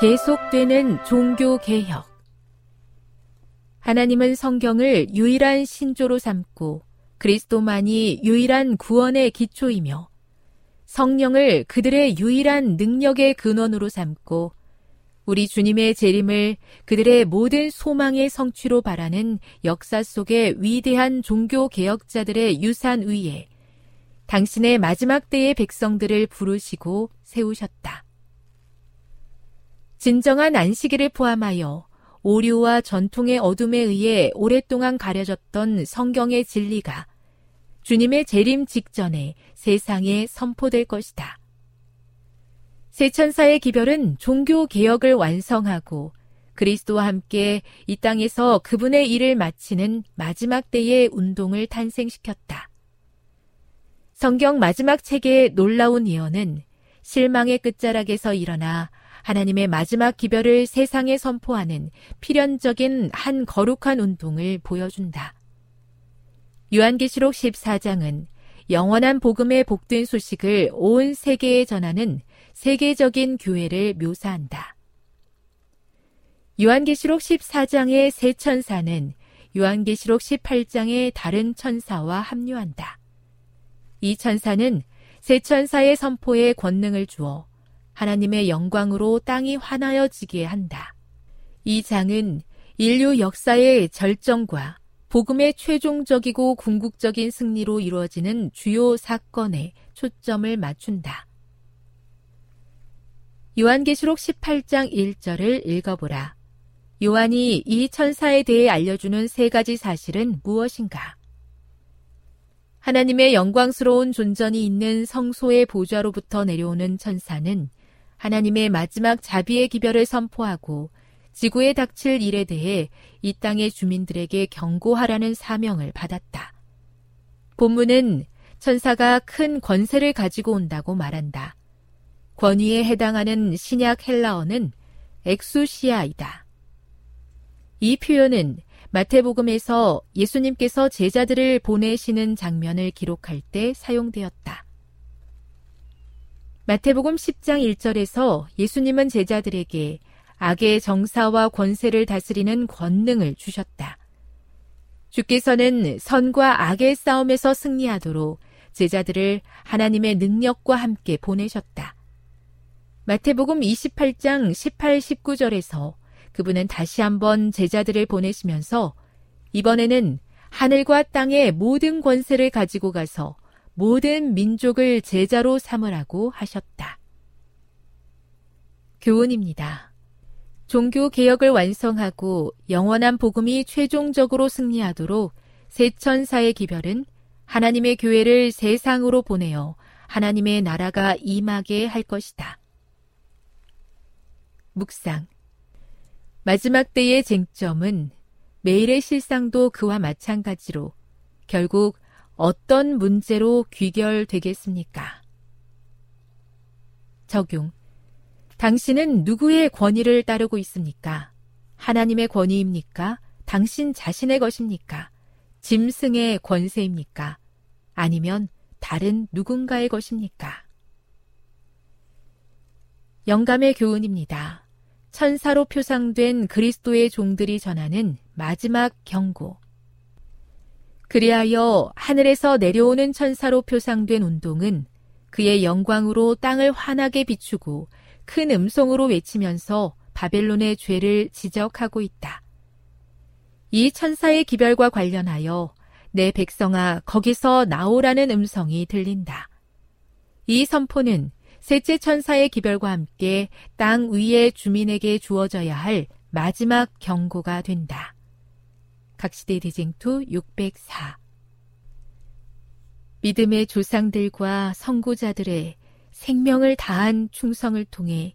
계속되는 종교 개혁 하나님은 성경을 유일한 신조로 삼고 그리스도만이 유일한 구원의 기초이며 성령을 그들의 유일한 능력의 근원으로 삼고 우리 주님의 재림을 그들의 모든 소망의 성취로 바라는 역사 속의 위대한 종교 개혁자들의 유산 위에 당신의 마지막 때의 백성들을 부르시고 세우셨다. 진정한 안식일을 포함하여 오류와 전통의 어둠에 의해 오랫동안 가려졌던 성경의 진리가 주님의 재림 직전에 세상에 선포될 것이다. 세천사의 기별은 종교 개혁을 완성하고 그리스도와 함께 이 땅에서 그분의 일을 마치는 마지막 때의 운동을 탄생시켰다. 성경 마지막 책의 놀라운 예언은 실망의 끝자락에서 일어나 하나님의 마지막 기별을 세상에 선포하는 필연적인 한 거룩한 운동을 보여준다. 요한계시록 14장은 영원한 복음의 복된 소식을 온 세계에 전하는 세계적인 교회를 묘사한다. 요한계시록 14장의 새 천사는 요한계시록 18장의 다른 천사와 합류한다. 이 천사는 새 천사의 선포에 권능을 주어 하나님의 영광으로 땅이 환하여지게 한다. 이 장은 인류 역사의 절정과 복음의 최종적이고 궁극적인 승리로 이루어지는 주요 사건에 초점을 맞춘다. 요한계시록 18장 1절을 읽어보라. 요한이 이 천사에 대해 알려주는 세 가지 사실은 무엇인가? 하나님의 영광스러운 존전이 있는 성소의 보좌로부터 내려오는 천사는 하나님의 마지막 자비의 기별을 선포하고 지구에 닥칠 일에 대해 이 땅의 주민들에게 경고하라는 사명을 받았다. 본문은 천사가 큰 권세를 가지고 온다고 말한다. 권위에 해당하는 신약 헬라어는 엑수시아이다. 이 표현은 마태복음에서 예수님께서 제자들을 보내시는 장면을 기록할 때 사용되었다. 마태복음 10장 1절에서 예수님은 제자들에게 악의 정사와 권세를 다스리는 권능을 주셨다. 주께서는 선과 악의 싸움에서 승리하도록 제자들을 하나님의 능력과 함께 보내셨다. 마태복음 28장 18, 19절에서 그분은 다시 한번 제자들을 보내시면서 이번에는 하늘과 땅의 모든 권세를 가지고 가서 모든 민족을 제자로 삼으라고 하셨다. 교훈입니다. 종교 개혁을 완성하고 영원한 복음이 최종적으로 승리하도록 세천사의 기별은 하나님의 교회를 세상으로 보내어 하나님의 나라가 임하게 할 것이다. 묵상. 마지막 때의 쟁점은 매일의 실상도 그와 마찬가지로 결국 어떤 문제로 귀결되겠습니까? 적용. 당신은 누구의 권위를 따르고 있습니까? 하나님의 권위입니까? 당신 자신의 것입니까? 짐승의 권세입니까? 아니면 다른 누군가의 것입니까? 영감의 교훈입니다. 천사로 표상된 그리스도의 종들이 전하는 마지막 경고. 그리하여 하늘에서 내려오는 천사로 표상된 운동은 그의 영광으로 땅을 환하게 비추고 큰 음성으로 외치면서 바벨론의 죄를 지적하고 있다. 이 천사의 기별과 관련하여 내 백성아 거기서 나오라는 음성이 들린다. 이 선포는 셋째 천사의 기별과 함께 땅 위의 주민에게 주어져야 할 마지막 경고가 된다. 각시대 대쟁투 604 믿음의 조상들과 선구자들의 생명을 다한 충성을 통해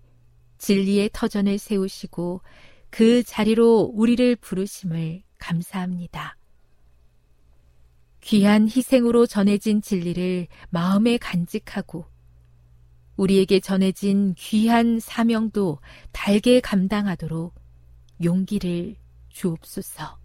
진리의 터전을 세우시고 그 자리로 우리를 부르심을 감사합니다. 귀한 희생으로 전해진 진리를 마음에 간직하고 우리에게 전해진 귀한 사명도 달게 감당하도록 용기를 주옵소서.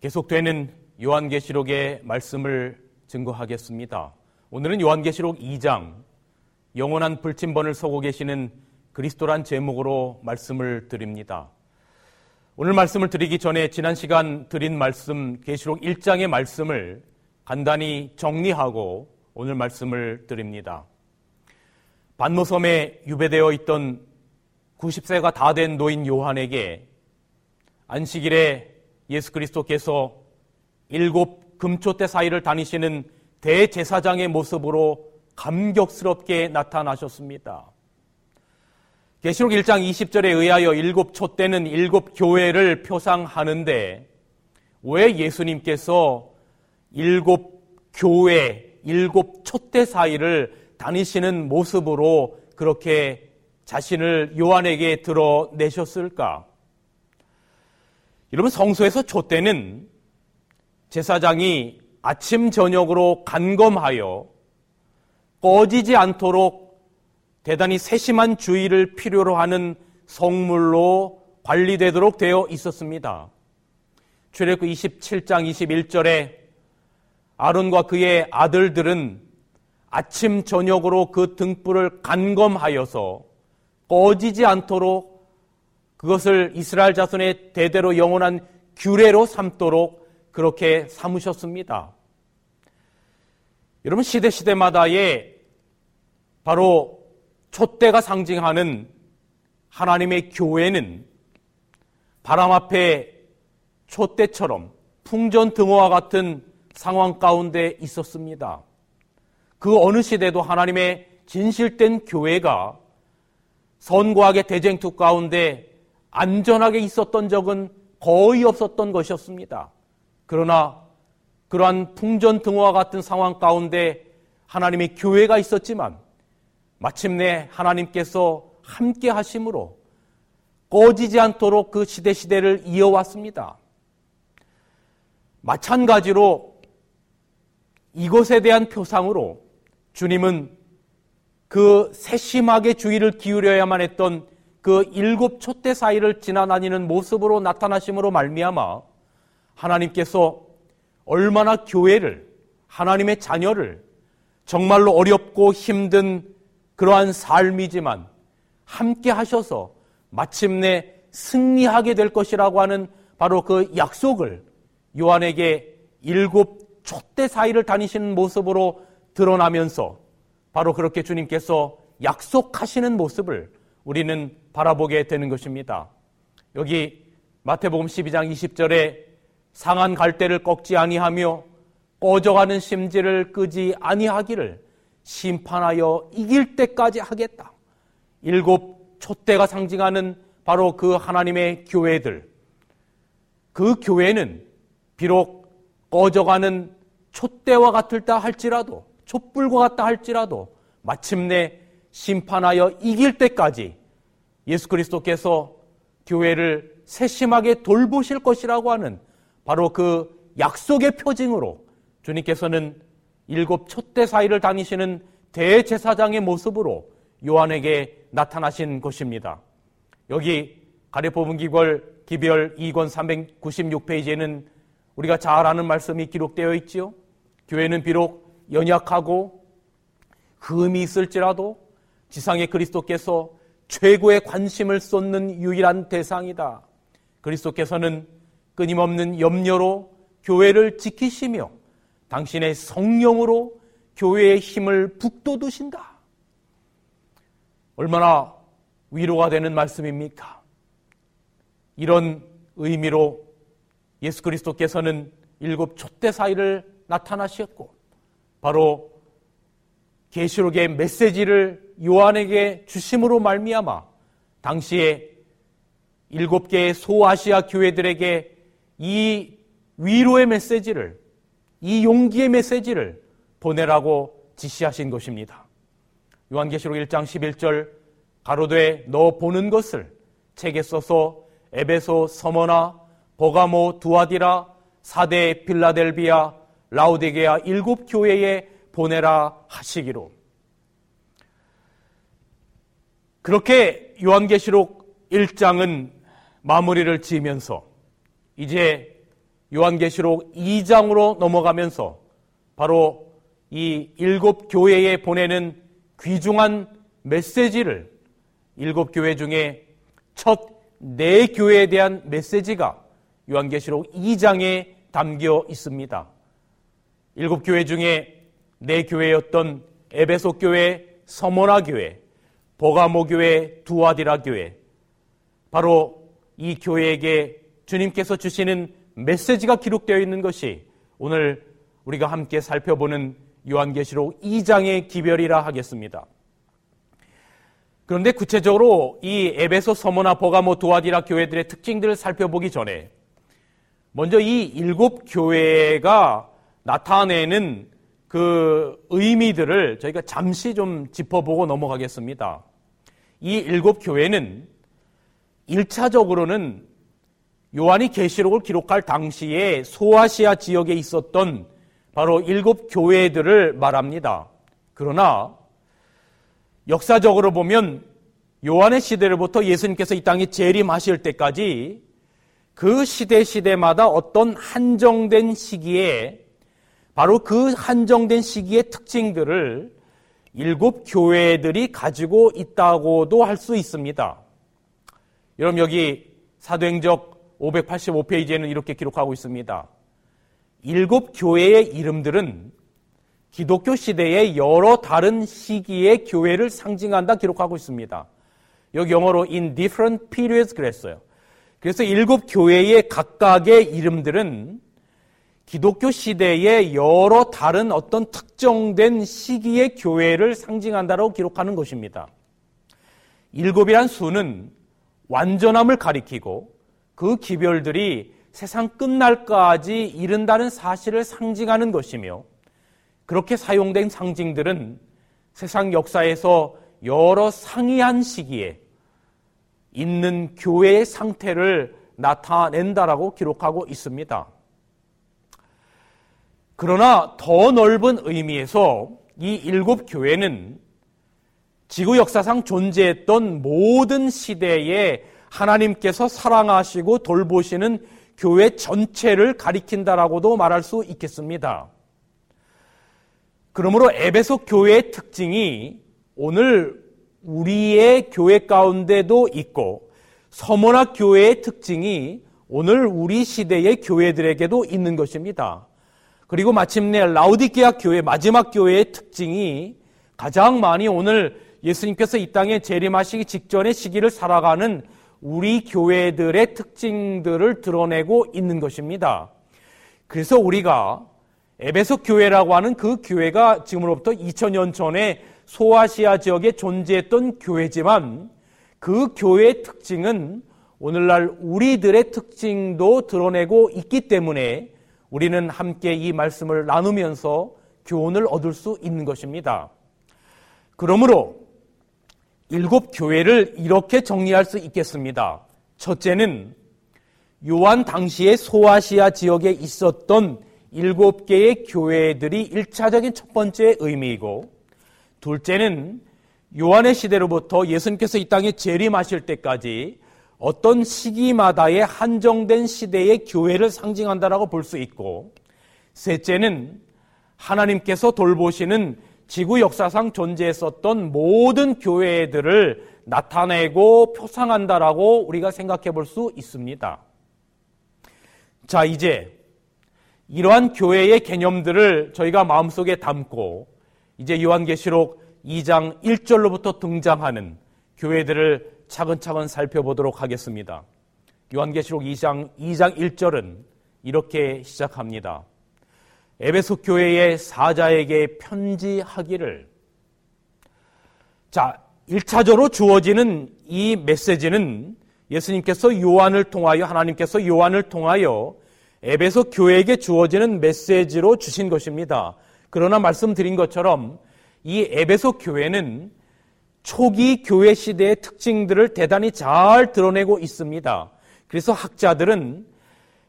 계속되는 요한계시록의 말씀을 증거하겠습니다. 오늘은 요한계시록 2장 영원한 불침번을 서고 계시는 그리스도란 제목으로 말씀을 드립니다. 오늘 말씀을 드리기 전에 지난 시간 드린 말씀 계시록 1장의 말씀을 간단히 정리하고 오늘 말씀을 드립니다. 반모섬에 유배되어 있던 90세가 다 된 노인 요한에게 안식일에 예수 그리스도께서 일곱 금초대 사이를 다니시는 대제사장의 모습으로 감격스럽게 나타나셨습니다. 계시록 1장 20절에 의하여 일곱 촛대는 일곱 교회를 표상하는데 왜 예수님께서 일곱 교회, 일곱 촛대 사이를 다니시는 모습으로 그렇게 자신을 요한에게 드러내셨을까? 여러분 성소에서 촛대는 제사장이 아침 저녁으로 간검하여 꺼지지 않도록 대단히 세심한 주의를 필요로 하는 성물로 관리되도록 되어 있었습니다. 출애굽 27장 21절에 아론과 그의 아들들은 아침 저녁으로 그 등불을 간검하여서 꺼지지 않도록 그것을 이스라엘 자손의 대대로 영원한 규례로 삼도록 그렇게 삼으셨습니다. 여러분 시대 시대마다의 바로 촛대가 상징하는 하나님의 교회는 바람 앞에 촛대처럼 풍전 등호와 같은 상황 가운데 있었습니다. 그 어느 시대도 하나님의 진실된 교회가 선과학의 대쟁투 가운데 안전하게 있었던 적은 거의 없었던 것이었습니다. 그러나 그러한 풍전 등호와 같은 상황 가운데 하나님의 교회가 있었지만 마침내 하나님께서 함께 하심으로 꺼지지 않도록 그 시대 시대를 이어왔습니다. 마찬가지로 이것에 대한 표상으로 주님은 그 세심하게 주의를 기울여야만 했던 그 일곱 촛대 사이를 지나다니는 모습으로 나타나심으로 말미암아 하나님께서 얼마나 교회를 하나님의 자녀를 정말로 어렵고 힘든 그러한 삶이지만 함께 하셔서 마침내 승리하게 될 것이라고 하는 바로 그 약속을 요한에게 일곱 촛대 사이를 다니시는 모습으로 드러나면서 바로 그렇게 주님께서 약속하시는 모습을 우리는 바라보게 되는 것입니다. 여기 마태복음 12장 20절에 상한 갈대를 꺾지 아니하며 꺼져가는 심지를 끄지 아니하기를 심판하여 이길 때까지 하겠다. 일곱 촛대가 상징하는 바로 그 하나님의 교회들. 그 교회는 비록 꺼져가는 촛대와 같을다 할지라도 촛불과 같다 할지라도 마침내 심판하여 이길 때까지 예수 그리스도께서 교회를 세심하게 돌보실 것이라고 하는 바로 그 약속의 표징으로 주님께서는 일곱 촛대 사이를 다니시는 대제사장의 모습으로 요한에게 나타나신 것입니다. 여기 가래 뽑은 기별 기별 2권 396페이지에는 우리가 잘 아는 말씀이 기록되어 있지요. 교회는 비록 연약하고 흠이 있을지라도 지상의 그리스도께서 최고의 관심을 쏟는 유일한 대상이다. 그리스도께서는 끊임없는 염려로 교회를 지키시며 당신의 성령으로 교회의 힘을 북돋우신다. 얼마나 위로가 되는 말씀입니까? 이런 의미로 예수 그리스도께서는 일곱 촛대 사이를 나타나셨고 바로 계시록의 메시지를 요한에게 주심으로 말미암아 당시에 일곱 개의 소아시아 교회들에게 이 위로의 메시지를 이 용기의 메시지를 보내라고 지시하신 것입니다. 요한계시록 1장 11절 가로되 너 보는 것을 책에 써서 에베소 서머나 버가모 두아디라 사대 필라델비아 라우디게아 일곱 교회에 보내라 하시기로 그렇게 요한계시록 1장은 마무리를 지으면서 이제 요한계시록 2장으로 넘어가면서 바로 이 일곱 교회에 보내는 귀중한 메시지를 일곱 교회 중에 첫 네 교회에 대한 메시지가 요한계시록 2장에 담겨 있습니다. 일곱 교회 중에 네 교회였던 에베소 교회, 서모나 교회, 보가모 교회, 두아디라 교회. 바로 이 교회에게 주님께서 주시는 메시지가 기록되어 있는 것이 오늘 우리가 함께 살펴보는 요한계시록 2장의 기별이라 하겠습니다. 그런데 구체적으로 이 에베소 서모나 버가모 도아디라 교회들의 특징들을 살펴보기 전에 먼저 이 일곱 교회가 나타내는 그 의미들을 저희가 잠시 좀 짚어보고 넘어가겠습니다. 이 일곱 교회는 1차적으로는 요한이 계시록을 기록할 당시에 소아시아 지역에 있었던 바로 일곱 교회들을 말합니다. 그러나 역사적으로 보면 요한의 시대로부터 예수님께서 이 땅에 재림하실 때까지 그 시대 시대마다 어떤 한정된 시기에 바로 그 한정된 시기의 특징들을 일곱 교회들이 가지고 있다고도 할 수 있습니다. 여러분 여기 사도행적 585페이지에는 이렇게 기록하고 있습니다. 일곱 교회의 이름들은 기독교 시대의 여러 다른 시기의 교회를 상징한다 기록하고 있습니다. 여기 영어로 in different periods 그랬어요. 그래서 일곱 교회의 각각의 이름들은 기독교 시대의 여러 다른 어떤 특정된 시기의 교회를 상징한다고 기록하는 것입니다. 일곱이란 수는 완전함을 가리키고 그 기별들이 세상 끝날까지 이른다는 사실을 상징하는 것이며 그렇게 사용된 상징들은 세상 역사에서 여러 상이한 시기에 있는 교회의 상태를 나타낸다라고 기록하고 있습니다. 그러나 더 넓은 의미에서 이 일곱 교회는 지구 역사상 존재했던 모든 시대에 하나님께서 사랑하시고 돌보시는 교회 전체를 가리킨다라고도 말할 수 있겠습니다. 그러므로 에베소 교회의 특징이 오늘 우리의 교회 가운데도 있고 서머나 교회의 특징이 오늘 우리 시대의 교회들에게도 있는 것입니다. 그리고 마침내 라우디케아 교회 마지막 교회의 특징이 가장 많이 오늘 예수님께서 이 땅에 재림하시기 직전의 시기를 살아가는 우리 교회들의 특징들을 드러내고 있는 것입니다. 그래서 우리가 에베소 교회라고 하는 그 교회가 지금으로부터 2000년 전에 소아시아 지역에 존재했던 교회지만 그 교회의 특징은 오늘날 우리들의 특징도 드러내고 있기 때문에 우리는 함께 이 말씀을 나누면서 교훈을 얻을 수 있는 것입니다. 그러므로 일곱 교회를 이렇게 정리할 수 있겠습니다. 첫째는 요한 당시에 소아시아 지역에 있었던 일곱 개의 교회들이 일차적인 첫 번째 의미이고 둘째는 요한의 시대로부터 예수님께서 이 땅에 재림하실 때까지 어떤 시기마다의 한정된 시대의 교회를 상징한다라고 볼 수 있고 셋째는 하나님께서 돌보시는 지구 역사상 존재했었던 모든 교회들을 나타내고 표상한다라고 우리가 생각해 볼 수 있습니다. 자, 이제 이러한 교회의 개념들을 저희가 마음속에 담고 이제 요한계시록 2장 1절로부터 등장하는 교회들을 차근차근 살펴보도록 하겠습니다. 요한계시록 2장 2장 1절은 이렇게 시작합니다. 에베소 교회의 사자에게 편지하기를 자, 1차적으로 주어지는 이 메시지는 예수님께서 요한을 통하여 하나님께서 요한을 통하여 에베소 교회에게 주어지는 메시지로 주신 것입니다. 그러나 말씀드린 것처럼 이 에베소 교회는 초기 교회 시대의 특징들을 대단히 잘 드러내고 있습니다. 그래서 학자들은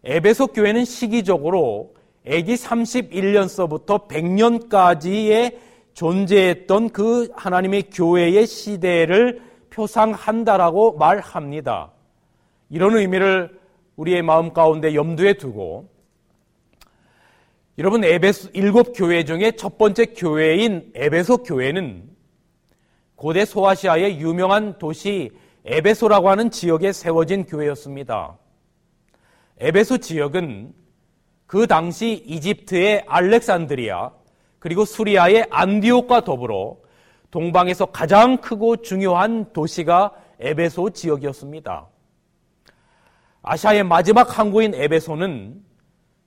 에베소 교회는 시기적으로 AD 31년서부터 100년까지의 존재했던 그 하나님의 교회의 시대를 표상한다라고 말합니다. 이런 의미를 우리의 마음 가운데 염두에 두고 여러분 에베소 일곱 교회 중에 첫 번째 교회인 에베소 교회는 고대 소아시아의 유명한 도시 에베소라고 하는 지역에 세워진 교회였습니다. 에베소 지역은 그 당시 이집트의 알렉산드리아 그리고 수리아의 안디옥과 더불어 동방에서 가장 크고 중요한 도시가 에베소 지역이었습니다. 아시아의 마지막 항구인 에베소는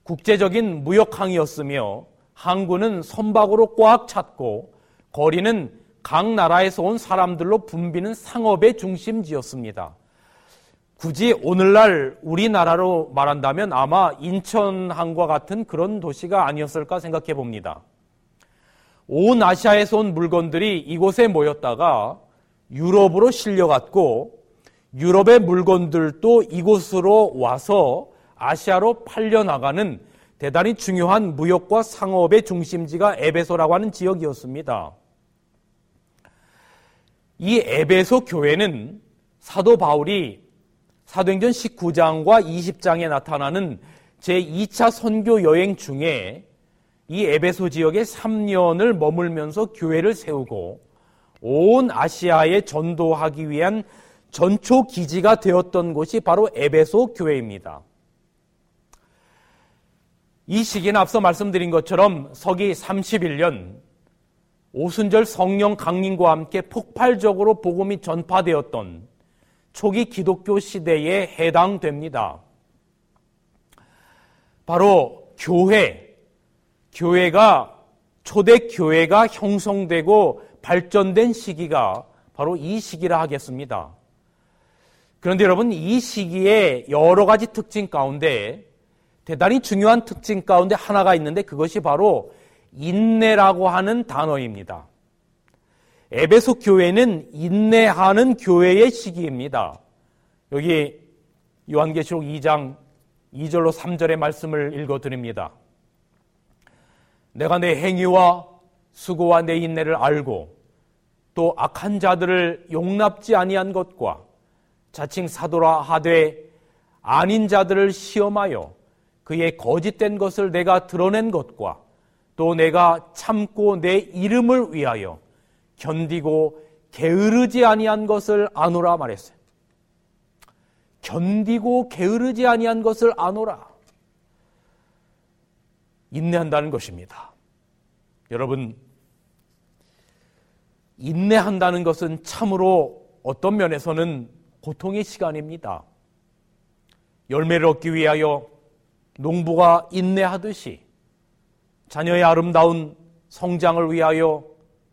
국제적인 무역항이었으며 항구는 선박으로 꽉 찼고 거리는 각 나라에서 온 사람들로 붐비는 상업의 중심지였습니다. 굳이 오늘날 우리나라로 말한다면 아마 인천항과 같은 그런 도시가 아니었을까 생각해 봅니다. 온 아시아에서 온 물건들이 이곳에 모였다가 유럽으로 실려갔고 유럽의 물건들도 이곳으로 와서 아시아로 팔려나가는 대단히 중요한 무역과 상업의 중심지가 에베소라고 하는 지역이었습니다. 이 에베소 교회는 사도 바울이 사도행전 19장과 20장에 나타나는 제2차 선교 여행 중에 이 에베소 지역에 3년을 머물면서 교회를 세우고 온 아시아에 전도하기 위한 전초 기지가 되었던 곳이 바로 에베소 교회입니다. 이 시기는 앞서 말씀드린 것처럼 서기 31년 오순절 성령 강림과 함께 폭발적으로 복음이 전파되었던 초기 기독교 시대에 해당됩니다. 바로 교회, 교회가 초대 교회가 형성되고 발전된 시기가 바로 이 시기라 하겠습니다. 그런데 여러분 이 시기에 여러 가지 특징 가운데 대단히 중요한 특징 가운데 하나가 있는데 그것이 바로 인내라고 하는 단어입니다. 에베소 교회는 인내하는 교회의 시기입니다. 여기 요한계시록 2장 2절로 3절의 말씀을 읽어 드립니다. 내가 내 행위와 수고와 내 인내를 알고 또 악한 자들을 용납지 아니한 것과 자칭 사도라 하되 아닌 자들을 시험하여 그의 거짓된 것을 내가 드러낸 것과 또 내가 참고 내 이름을 위하여 견디고 게으르지 아니한 것을 아노라 말했어요. 견디고 게으르지 아니한 것을 아노라. 인내한다는 것입니다. 여러분, 인내한다는 것은 참으로 어떤 면에서는 고통의 시간입니다. 열매를 얻기 위하여 농부가 인내하듯이 자녀의 아름다운 성장을 위하여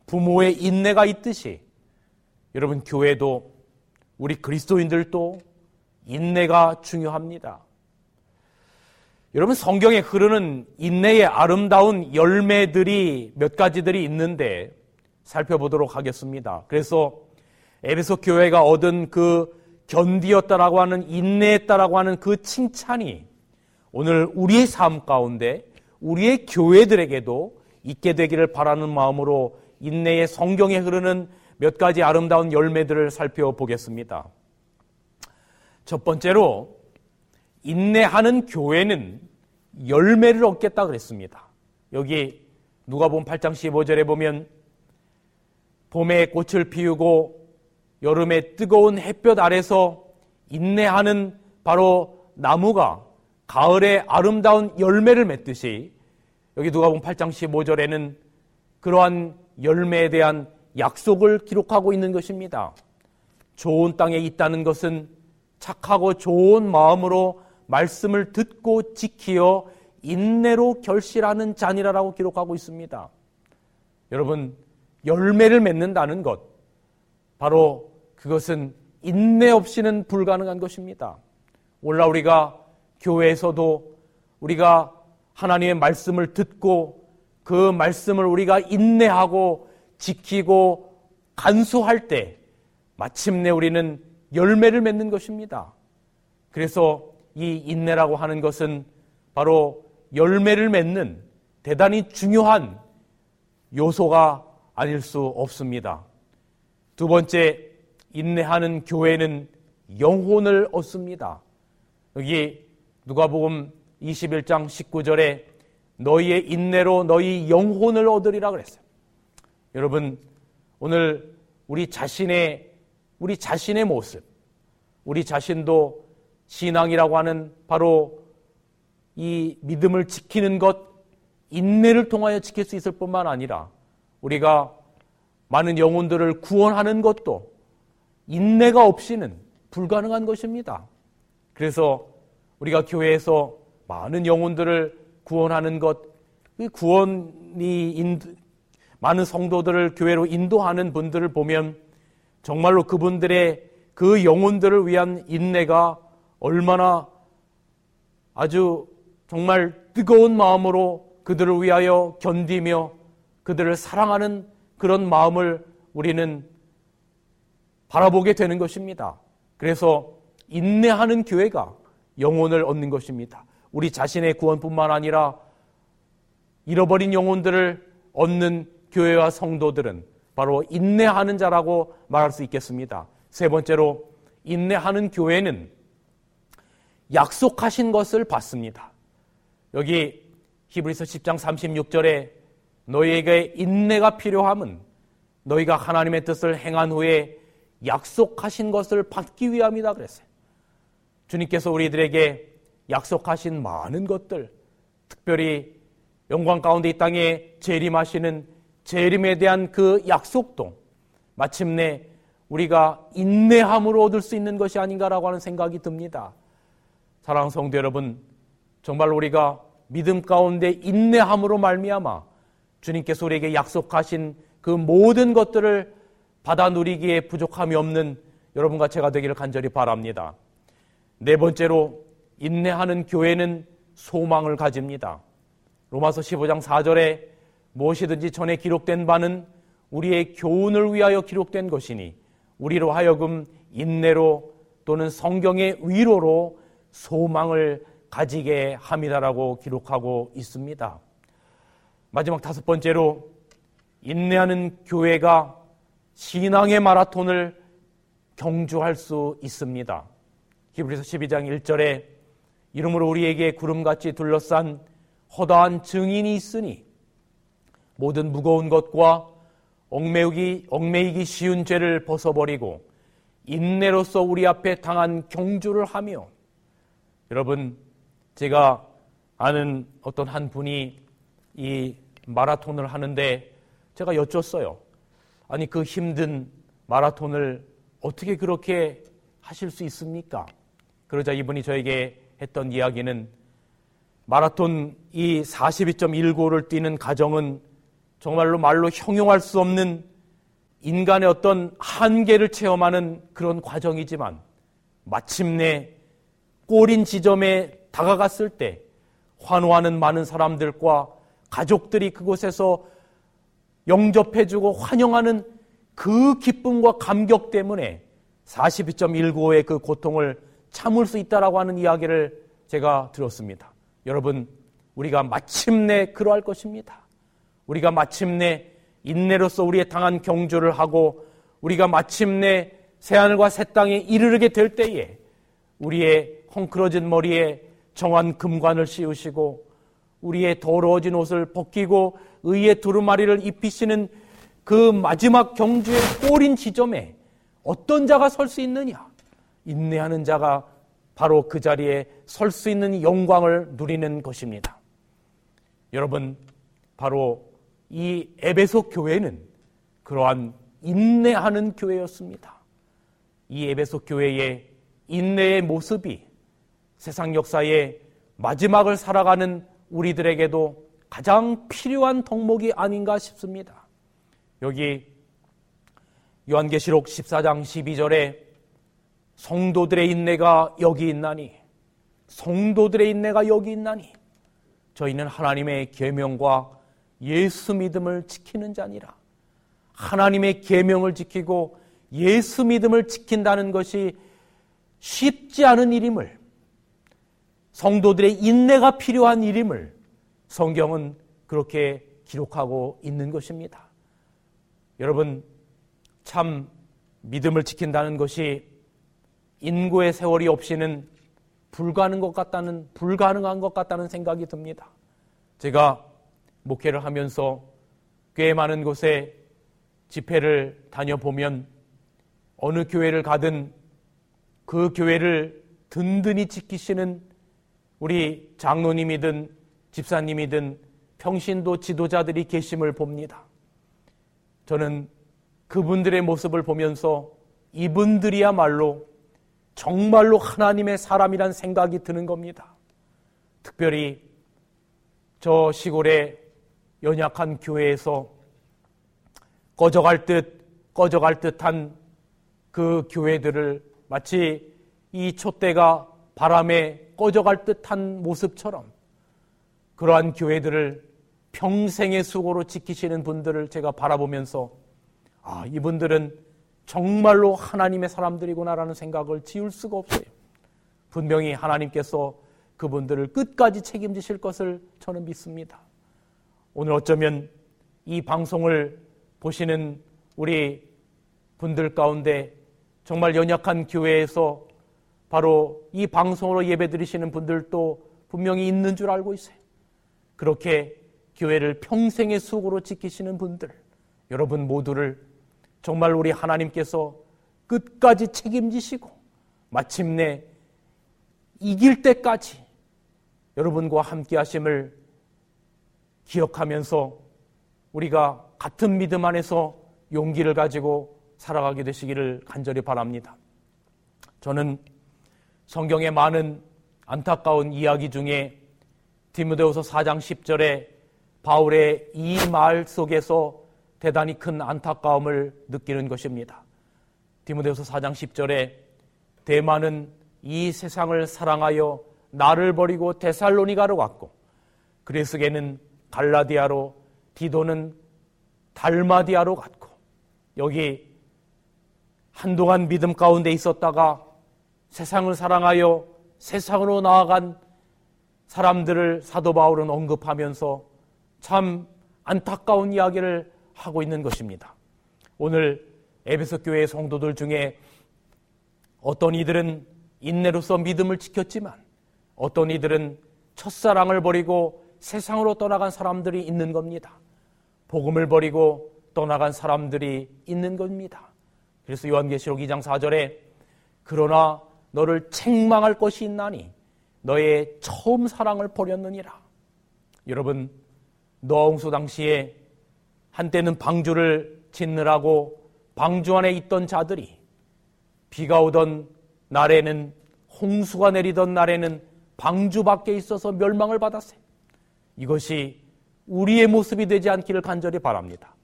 부모의 인내가 있듯이 여러분 교회도 우리 그리스도인들도 인내가 중요합니다. 여러분 성경에 흐르는 인내의 아름다운 열매들이 몇 가지들이 있는데 살펴보도록 하겠습니다. 그래서 에베소 교회가 얻은 그 견디었다라고 하는 인내했다라고 하는 그 칭찬이 오늘 우리의 삶 가운데 우리의 교회들에게도 있게 되기를 바라는 마음으로 인내의 성경에 흐르는 몇 가지 아름다운 열매들을 살펴보겠습니다. 첫 번째로 인내하는 교회는 열매를 얻겠다 그랬습니다. 여기 누가 본 8장 15절에 보면 봄에 꽃을 피우고 여름에 뜨거운 햇볕 아래서 인내하는 바로 나무가 가을에 아름다운 열매를 맺듯이 여기 누가 본 8장 15절에는 그러한 열매에 대한 약속을 기록하고 있는 것입니다. 좋은 땅에 있다는 것은 착하고 좋은 마음으로 말씀을 듣고 지키어 인내로 결실하는 잔이라고 기록하고 있습니다. 여러분, 열매를 맺는다는 것, 바로 그것은 인내 없이는 불가능한 것입니다. 올라 우리가 교회에서도 우리가 하나님의 말씀을 듣고 그 말씀을 우리가 인내하고 지키고 간수할 때 마침내 우리는 열매를 맺는 것입니다. 그래서 이 인내라고 하는 것은 바로 열매를 맺는 대단히 중요한 요소가 아닐 수 없습니다. 두 번째, 인내하는 교회는 영혼을 얻습니다. 여기 누가복음 21장 19절에 너희의 인내로 너희 영혼을 얻으리라 그랬어요. 여러분, 오늘 우리 자신의 우리 자신의 모습, 우리 자신도 신앙이라고 하는 바로 이 믿음을 지키는 것, 인내를 통하여 지킬 수 있을 뿐만 아니라 우리가 많은 영혼들을 구원하는 것도 인내가 없이는 불가능한 것입니다. 그래서 우리가 교회에서 많은 영혼들을 구원하는 것, 구원이 인도, 많은 성도들을 교회로 인도하는 분들을 보면 정말로 그분들의 그 영혼들을 위한 인내가 얼마나 아주 정말 뜨거운 마음으로 그들을 위하여 견디며 그들을 사랑하는 그런 마음을 우리는 바라보게 되는 것입니다. 그래서 인내하는 교회가 영혼을 얻는 것입니다. 우리 자신의 구원뿐만 아니라 잃어버린 영혼들을 얻는 교회와 성도들은 바로 인내하는 자라고 말할 수 있겠습니다. 세 번째로 인내하는 교회는 약속하신 것을 받습니다. 여기 히브리서 10장 36절에 너희에게 인내가 필요함은 너희가 하나님의 뜻을 행한 후에 약속하신 것을 받기 위함이다 그랬어요. 주님께서 우리들에게 약속하신 많은 것들, 특별히 영광 가운데 이 땅에 재림하시는 재림에 대한 그 약속도 마침내 우리가 인내함으로 얻을 수 있는 것이 아닌가라고 하는 생각이 듭니다. 사랑하는 성도 여러분, 정말 우리가 믿음 가운데 인내함으로 말미암아 주님께서 우리에게 약속하신 그 모든 것들을 받아 누리기에 부족함이 없는 여러분과 제가 되기를 간절히 바랍니다. 네 번째로 인내하는 교회는 소망을 가집니다. 로마서 15장 4절에 무엇이든지 전에 기록된 바는 우리의 교훈을 위하여 기록된 것이니 우리로 하여금 인내로 또는 성경의 위로로 소망을 가지게 함이다라고 기록하고 있습니다. 마지막 다섯 번째로 인내하는 교회가 신앙의 마라톤을 경주할 수 있습니다. 히브리서 12장 1절에 이름으로 우리에게 구름같이 둘러싼 허다한 증인이 있으니 모든 무거운 것과 얽매이기, 얽매이기 쉬운 죄를 벗어버리고 인내로서 우리 앞에 당한 경주를 하며 여러분 제가 아는 어떤 한 분이 이 마라톤을 하는데 제가 여쭸어요. 아니 그 힘든 마라톤을 어떻게 그렇게 하실 수 있습니까? 그러자 이분이 저에게 했던 이야기는 마라톤 이 42.195를 뛰는 과정은 정말로 말로 형용할 수 없는 인간의 어떤 한계를 체험하는 그런 과정이지만 마침내 꼬린 지점에 다가갔을 때 환호하는 많은 사람들과 가족들이 그곳에서 영접해주고 환영하는 그 기쁨과 감격 때문에 42.195의 그 고통을 참을 수 있다라고 하는 이야기를 제가 들었습니다. 여러분, 우리가 마침내 그러할 것입니다. 우리가 마침내 인내로서 우리의 당한 경주를 하고 우리가 마침내 새하늘과 새 땅에 이르게 될 때에 우리의 헝클어진 머리에 정한 금관을 씌우시고 우리의 더러워진 옷을 벗기고 의의 두루마리를 입히시는 그 마지막 경주의 꼬린 지점에 어떤 자가 설 수 있느냐? 인내하는 자가 바로 그 자리에 설 수 있는 영광을 누리는 것입니다. 여러분, 바로 이 에베소 교회는 그러한 인내하는 교회였습니다. 이 에베소 교회의 인내의 모습이 세상 역사의 마지막을 살아가는 우리들에게도 가장 필요한 덕목이 아닌가 싶습니다. 여기 요한계시록 14장 12절에 성도들의 인내가 여기 있나니 성도들의 인내가 여기 있나니 저희는 하나님의 계명과 예수 믿음을 지키는 자니라. 하나님의 계명을 지키고 예수 믿음을 지킨다는 것이 쉽지 않은 일임을 성도들의 인내가 필요한 일임을 성경은 그렇게 기록하고 있는 것입니다. 여러분, 참 믿음을 지킨다는 것이 인고의 세월이 없이는 불가능한 것 같다는, 불가능한 것 같다는 생각이 듭니다. 제가 목회를 하면서 꽤 많은 곳에 집회를 다녀보면 어느 교회를 가든 그 교회를 든든히 지키시는 우리 장로님이든 집사님이든 평신도 지도자들이 계심을 봅니다. 저는 그분들의 모습을 보면서 이분들이야말로 정말로 하나님의 사람이란 생각이 드는 겁니다. 특별히 저 시골의 연약한 교회에서 꺼져갈 듯, 꺼져갈 듯한 그 교회들을 마치 이 촛대가 바람에 꺼져갈 듯한 모습처럼 그러한 교회들을 평생의 수고로 지키시는 분들을 제가 바라보면서 아, 이분들은 정말로 하나님의 사람들이구나라는 생각을 지울 수가 없어요. 분명히 하나님께서 그분들을 끝까지 책임지실 것을 저는 믿습니다. 오늘 어쩌면 이 방송을 보시는 우리 분들 가운데 정말 연약한 교회에서 바로 이 방송으로 예배 드리시는 분들도 분명히 있는 줄 알고 있어요. 그렇게 교회를 평생의 수고로 지키시는 분들, 여러분 모두를 정말 우리 하나님께서 끝까지 책임지시고 마침내 이길 때까지 여러분과 함께 하심을 기억하면서 우리가 같은 믿음 안에서 용기를 가지고 살아가게 되시기를 간절히 바랍니다. 저는 성경의 많은 안타까운 이야기 중에 디모데후서 4장 10절에 바울의 이 말 속에서 대단히 큰 안타까움을 느끼는 것입니다. 디모데후서 4장 10절에 대만은 이 세상을 사랑하여 나를 버리고 데살로니가로 갔고 그레스게는 갈라디아로 디도는 달마디아로 갔고 여기 한동안 믿음 가운데 있었다가 세상을 사랑하여 세상으로 나아간 사람들을 사도 바울은 언급하면서 참 안타까운 이야기를 하고 있는 것입니다. 오늘 에베소 교회의 성도들 중에 어떤 이들은 인내로서 믿음을 지켰지만 어떤 이들은 첫사랑을 버리고 세상으로 떠나간 사람들이 있는 겁니다. 복음을 버리고 떠나간 사람들이 있는 겁니다. 그래서 요한계시록 2장 4절에 그러나 너를 책망할 것이 있나니 너의 처음 사랑을 버렸느니라. 여러분 노홍수 당시에 한때는 방주를 짓느라고 방주 안에 있던 자들이 비가 오던 날에는 홍수가 내리던 날에는 방주 밖에 있어서 멸망을 받았어요. 이것이 우리의 모습이 되지 않기를 간절히 바랍니다.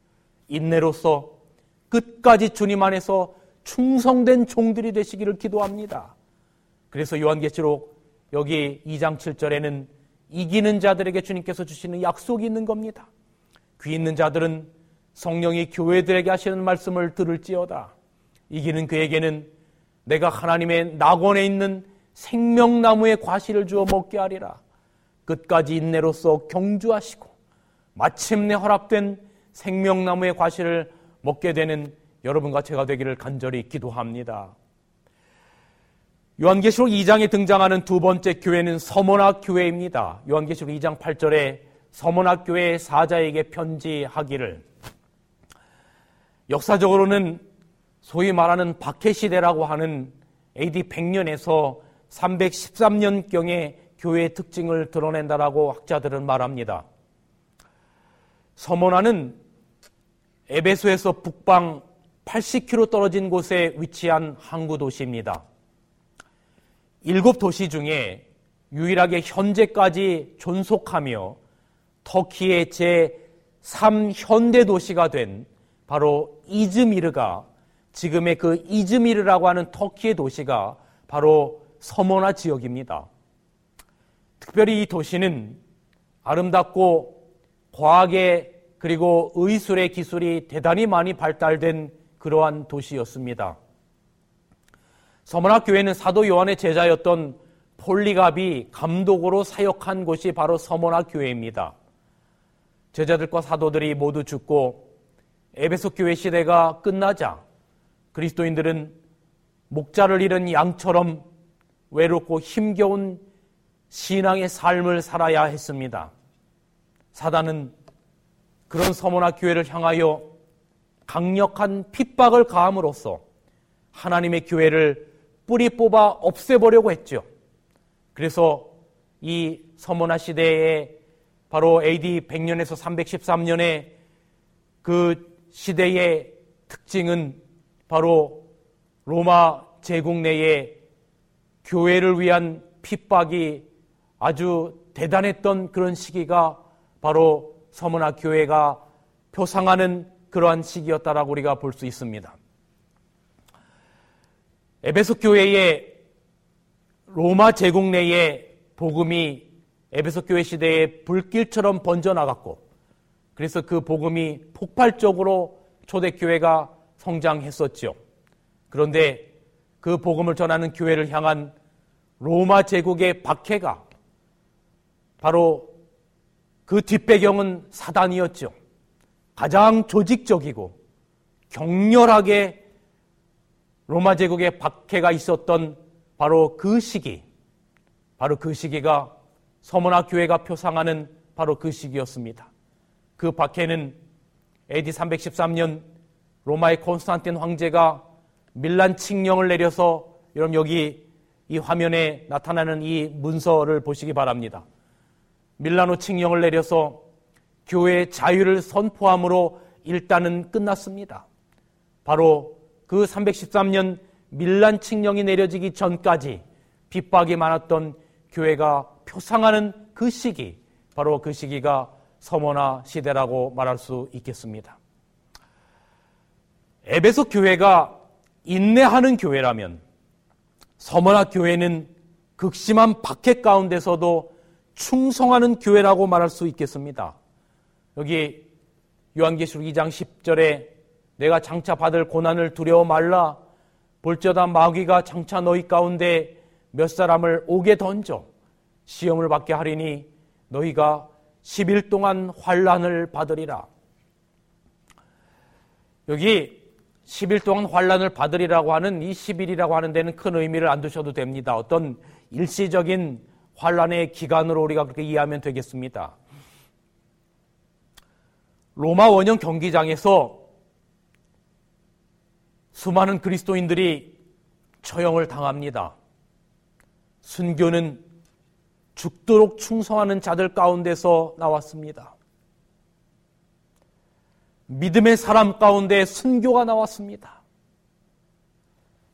인내로서 끝까지 주님 안에서 충성된 종들이 되시기를 기도합니다. 그래서 요한계시록 여기 2장 7절에는 이기는 자들에게 주님께서 주시는 약속이 있는 겁니다. 귀 있는 자들은 성령이 교회들에게 하시는 말씀을 들을지어다. 이기는 그에게는 내가 하나님의 낙원에 있는 생명나무의 과실을 주어 먹게 하리라. 끝까지 인내로서 경주하시고 마침내 허락된 생명나무의 과실을 먹게 되는 여러분과 제가 되기를 간절히 기도합니다. 요한계시록 2장에 등장하는 두 번째 교회는 서문학 교회입니다. 요한계시록 2장 8절에 서문학 교회 사자에게 편지하기를 역사적으로는 소위 말하는 박해 시대라고 하는 AD 100년에서 313년경의 교회의 특징을 드러낸다라고 학자들은 말합니다. 서모나는 에베소에서 북방 80km 떨어진 곳에 위치한 항구 도시입니다. 일곱 도시 중에 유일하게 현재까지 존속하며 터키의 제3 현대 도시가 된 바로 이즈미르가 지금의 그 이즈미르라고 하는 터키의 도시가 바로 서모나 지역입니다. 특별히 이 도시는 아름답고 과학의 그리고 의술의 기술이 대단히 많이 발달된 그러한 도시였습니다. 서머나 교회는 사도 요한의 제자였던 폴리갑이 감독으로 사역한 곳이 바로 서머나 교회입니다. 제자들과 사도들이 모두 죽고 에베소 교회 시대가 끝나자 그리스도인들은 목자를 잃은 양처럼 외롭고 힘겨운 신앙의 삶을 살아야 했습니다. 사단은 그런 서머나 교회를 향하여 강력한 핍박을 가함으로써 하나님의 교회를 뿌리 뽑아 없애보려고 했죠. 그래서 이 서머나 시대에 바로 AD 100년에서 313년에 그 시대의 특징은 바로 로마 제국 내에 교회를 위한 핍박이 아주 대단했던 그런 시기가 바로 서문화 교회가 표상하는 그러한 시기였다라고 우리가 볼 수 있습니다. 에베소 교회의 로마 제국 내에 복음이 에베소 교회 시대에 불길처럼 번져나갔고 그래서 그 복음이 폭발적으로 초대교회가 성장했었죠. 그런데 그 복음을 전하는 교회를 향한 로마 제국의 박해가 바로 그 뒷배경은 사단이었죠. 가장 조직적이고 격렬하게 로마 제국의 박해가 있었던 바로 그 시기, 바로 그 시기가 서문화 교회가 표상하는 바로 그 시기였습니다. 그 박해는 AD 313년 로마의 콘스탄틴 황제가 밀란 칙령을 내려서 여러분 여기 이 화면에 나타나는 이 문서를 보시기 바랍니다. 밀라노 칙령을 내려서 교회의 자유를 선포함으로 일단은 끝났습니다. 바로 그 313년 밀란 칙령이 내려지기 전까지 핍박이 많았던 교회가 표상하는 그 시기, 바로 그 시기가 서머나 시대라고 말할 수 있겠습니다. 에베소 교회가 인내하는 교회라면 서머나 교회는 극심한 박해 가운데서도 충성하는 교회라고 말할 수 있겠습니다. 여기 요한계시록 2장 10절에 내가 장차 받을 고난을 두려워 말라 볼저다 마귀가 장차 너희 가운데 몇 사람을 오게 던져 시험을 받게 하리니 너희가 10일 동안 환란을 받으리라. 여기 10일 동안 환란을 받으리라고 하는 이 10일이라고 하는 데는 큰 의미를 안 두셔도 됩니다. 어떤 일시적인 환란의 기간으로 우리가 그렇게 이해하면 되겠습니다. 로마 원형 경기장에서 수많은 그리스도인들이 처형을 당합니다. 순교는 죽도록 충성하는 자들 가운데서 나왔습니다. 믿음의 사람 가운데 순교가 나왔습니다.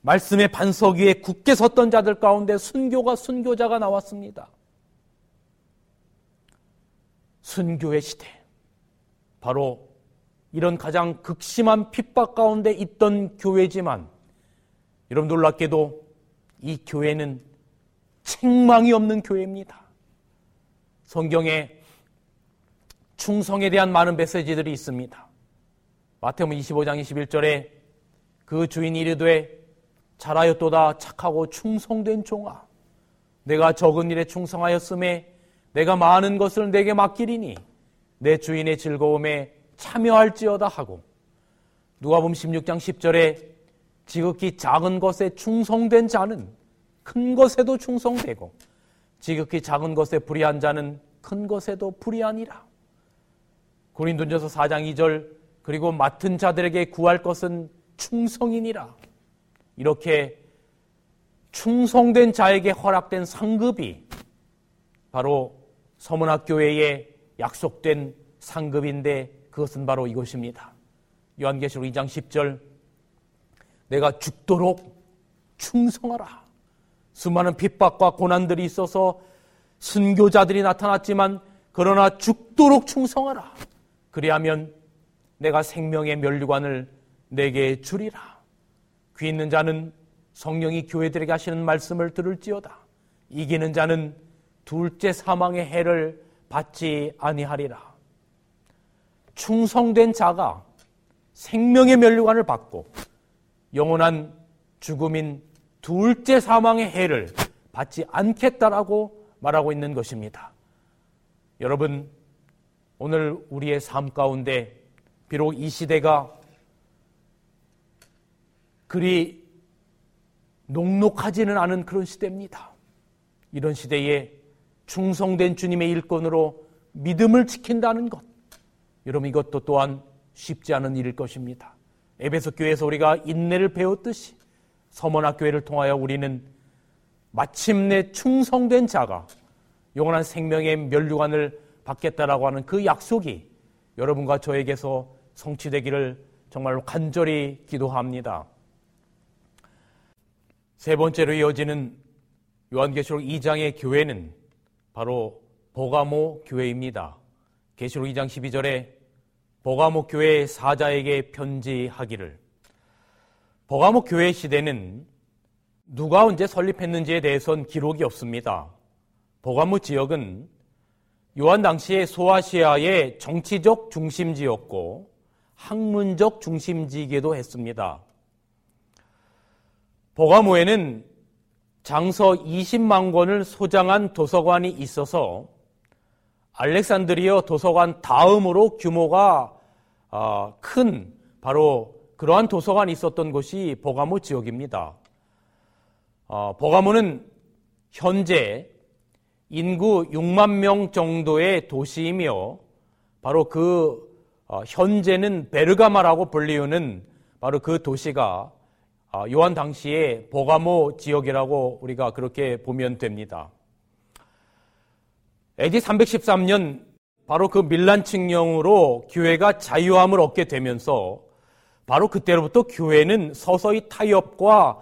말씀의 반석 위에 굳게 섰던 자들 가운데 순교가 순교자가 나왔습니다. 순교의 시대. 바로 이런 가장 극심한 핍박 가운데 있던 교회지만 여러분 놀랍게도 이 교회는 책망이 없는 교회입니다. 성경에 충성에 대한 많은 메시지들이 있습니다. 마태복음 25장 21절에 그 주인 이르되 잘하였도다 착하고 충성된 종아 내가 적은 일에 충성하였음에 내가 많은 것을 내게 맡기리니 내 주인의 즐거움에 참여할지어다 하고 누가복음 16장 10절에 지극히 작은 것에 충성된 자는 큰 것에도 충성되고 지극히 작은 것에 불의한 자는 큰 것에도 불의하니라. 고린도전서 4장 2절 그리고 맡은 자들에게 구할 것은 충성이니라. 이렇게 충성된 자에게 허락된 상급이 바로 서문학교회에 약속된 상급인데 그것은 바로 이것입니다. 요한계시록 2장 10절 내가 죽도록 충성하라. 수많은 핍박과 고난들이 있어서 순교자들이 나타났지만 그러나 죽도록 충성하라. 그리하면 내가 생명의 면류관을 내게 주리라. 귀 있는 자는 성령이 교회들에게 하시는 말씀을 들을지어다. 이기는 자는 둘째 사망의 해를 받지 아니하리라. 충성된 자가 생명의 면류관을 받고 영원한 죽음인 둘째 사망의 해를 받지 않겠다라고 말하고 있는 것입니다. 여러분, 오늘 우리의 삶 가운데 비록 이 시대가 그리 녹록하지는 않은 그런 시대입니다. 이런 시대에 충성된 주님의 일꾼으로 믿음을 지킨다는 것. 여러분 이것도 또한 쉽지 않은 일일 것입니다. 에베소 교회에서 우리가 인내를 배웠듯이 서머나 교회를 통하여 우리는 마침내 충성된 자가 영원한 생명의 멸류관을 받겠다라고 하는 그 약속이 여러분과 저에게서 성취되기를 정말로 간절히 기도합니다. 세 번째로 이어지는 요한계시록 2장의 교회는 바로 보가모 교회입니다. 계시록 2장 12절에 보가모 교회 사자에게 편지하기를 보가모 교회 시대는 누가 언제 설립했는지에 대해선 기록이 없습니다. 보가모 지역은 요한 당시에 소아시아의 정치적 중심지였고 학문적 중심지이기도 했습니다. 보가모에는 장서 20만 권을 소장한 도서관이 있어서 알렉산드리어 도서관 다음으로 규모가 어, 큰 바로 그러한 도서관이 있었던 곳이 보가모 지역입니다. 어, 보가모는 현재 인구 6만 명 정도의 도시이며 바로 그 어, 현재는 베르가마라고 불리우는 바로 그 도시가 아, 요한 당시에 보가모 지역이라고 우리가 그렇게 보면 됩니다. AD 313년 바로 그 밀란 칙령으로 교회가 자유함을 얻게 되면서 바로 그때로부터 교회는 서서히 타협과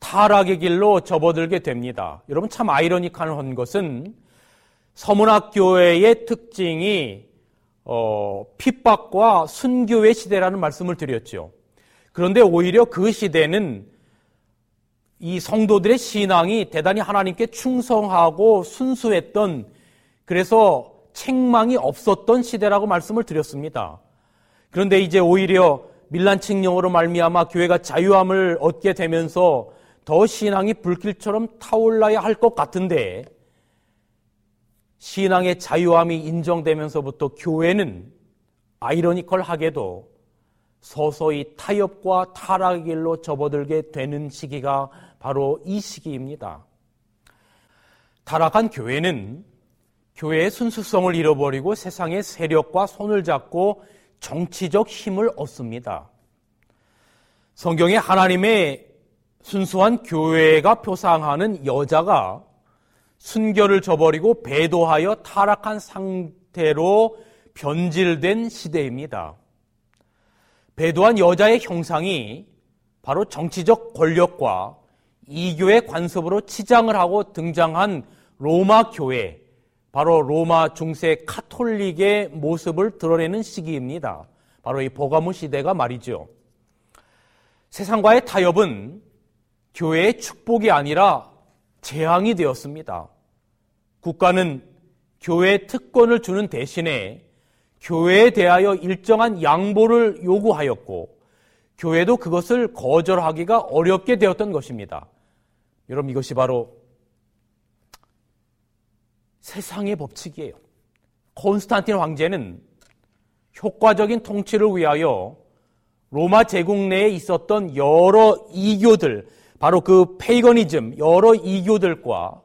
타락의 길로 접어들게 됩니다. 여러분 참 아이러니한 것은 서문학교회의 특징이 어, 핍박과 순교의 시대라는 말씀을 드렸죠. 그런데 오히려 그 시대는 이 성도들의 신앙이 대단히 하나님께 충성하고 순수했던 그래서 책망이 없었던 시대라고 말씀을 드렸습니다. 그런데 이제 오히려 밀란 칙령으로 말미암아 교회가 자유함을 얻게 되면서 더 신앙이 불길처럼 타올라야 할 것 같은데 신앙의 자유함이 인정되면서부터 교회는 아이러니컬하게도 서서히 타협과 타락의 길로 접어들게 되는 시기가 바로 이 시기입니다. 타락한 교회는 교회의 순수성을 잃어버리고 세상의 세력과 손을 잡고 정치적 힘을 얻습니다. 성경에 하나님의 순수한 교회가 표상하는 여자가 순결을 저버리고 배도하여 타락한 상태로 변질된 시대입니다. 배도한 여자의 형상이 바로 정치적 권력과 이교의 관습으로 치장을 하고 등장한 로마 교회, 바로 로마 중세 카톨릭의 모습을 드러내는 시기입니다. 바로 이 보가무 시대가 말이죠. 세상과의 타협은 교회의 축복이 아니라 재앙이 되었습니다. 국가는 교회 특권을 주는 대신에 교회에 대하여 일정한 양보를 요구하였고 교회도 그것을 거절하기가 어렵게 되었던 것입니다. 여러분 이것이 바로 세상의 법칙이에요. 콘스탄틴 황제는 효과적인 통치를 위하여 로마 제국 내에 있었던 여러 이교들, 바로 그 페이거니즘, 여러 이교들과